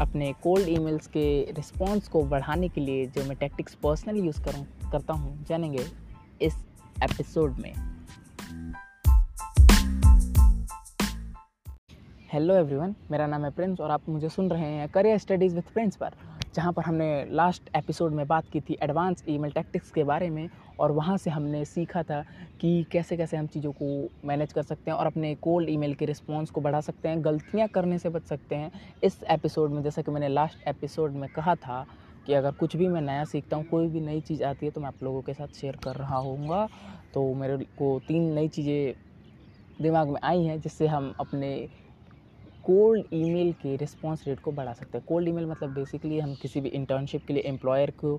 अपने cold emails के response को बढ़ाने के लिए जो मैं टैक्टिक्स पर्सनली यूज़ करूँ, करता हूँ, जानेंगे इस एपिसोड में। हेलो एवरीवन मेरा नाम है प्रिंस और आप मुझे सुन रहे हैं करियर स्टडीज़ विथ प्रिंस पर। जहाँ पर हमने लास्ट एपिसोड में बात की थी एडवांस ईमेल टैक्टिक्स के बारे में और वहाँ से हमने सीखा था कि कैसे कैसे हम चीज़ों को मैनेज कर सकते हैं और अपने कोल्ड ईमेल के रिस्पॉन्स को बढ़ा सकते हैं, गलतियाँ करने से बच सकते हैं। इस एपिसोड में जैसा कि मैंने लास्ट एपिसोड में कहा था कि अगर कुछ भी मैं नया सीखता हूँ, कोई भी नई चीज़ आती है तो मैं आप लोगों के साथ शेयर कर रहा हूँगा। तो मेरे को तीन नई चीज़ें दिमाग में आई हैं जिससे हम अपने कोल्ड ईमेल के रिस्पांस रेट को बढ़ा सकते हैं। कोल्ड ईमेल मतलब बेसिकली हम किसी भी इंटर्नशिप के लिए एम्प्लॉयर को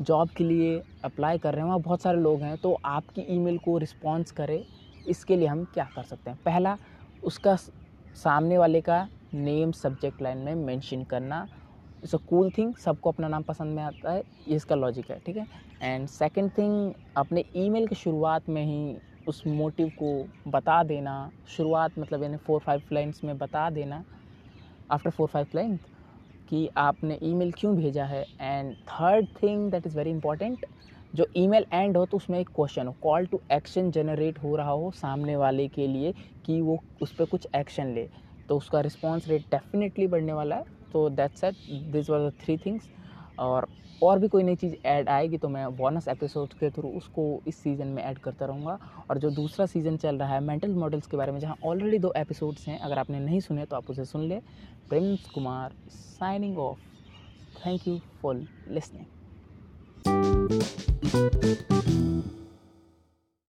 जॉब के लिए अप्लाई कर रहे हैं, वहाँ बहुत सारे लोग हैं तो आपकी ईमेल को रिस्पॉन्स करे, इसके लिए हम क्या कर सकते हैं? पहला, उसका सामने वाले का नेम सब्जेक्ट लाइन में मेंशन करना। इट्स अ कूल थिंग सबको अपना नाम पसंद में आता है, ये इसका लॉजिक है, ठीक है? एंड सेकंड थिंग अपने ईमेल की शुरुआत में ही उस मोटिव को बता देना, शुरुआत मतलब यानी फोर फाइव लाइन्स में बता देना आफ्टर फोर फाइव लाइन कि आपने ईमेल क्यों भेजा है? And third thing that is very important जो ईमेल एंड हो तो उसमें एक क्वेश्चन हो कॉल टू एक्शन जनरेट हो रहा हो सामने वाले के लिए कि वो उस पर कुछ एक्शन ले। तो उसका रिस्पॉन्स रेट डेफिनेटली बढ़ने वाला है। तो that's at this were the three things और और भी कोई नई चीज़ ऐड आएगी तो मैं बोनस एपिसोड के थ्रू उसको इस सीज़न में ऐड करता रहूँगा। और जो दूसरा सीज़न चल रहा है मेंटल मॉडल्स के बारे में, जहाँ ऑलरेडी दो एपिसोड्स हैं, अगर आपने नहीं सुने तो आप उसे सुन ले। Prince Kumar signing off thank you for listening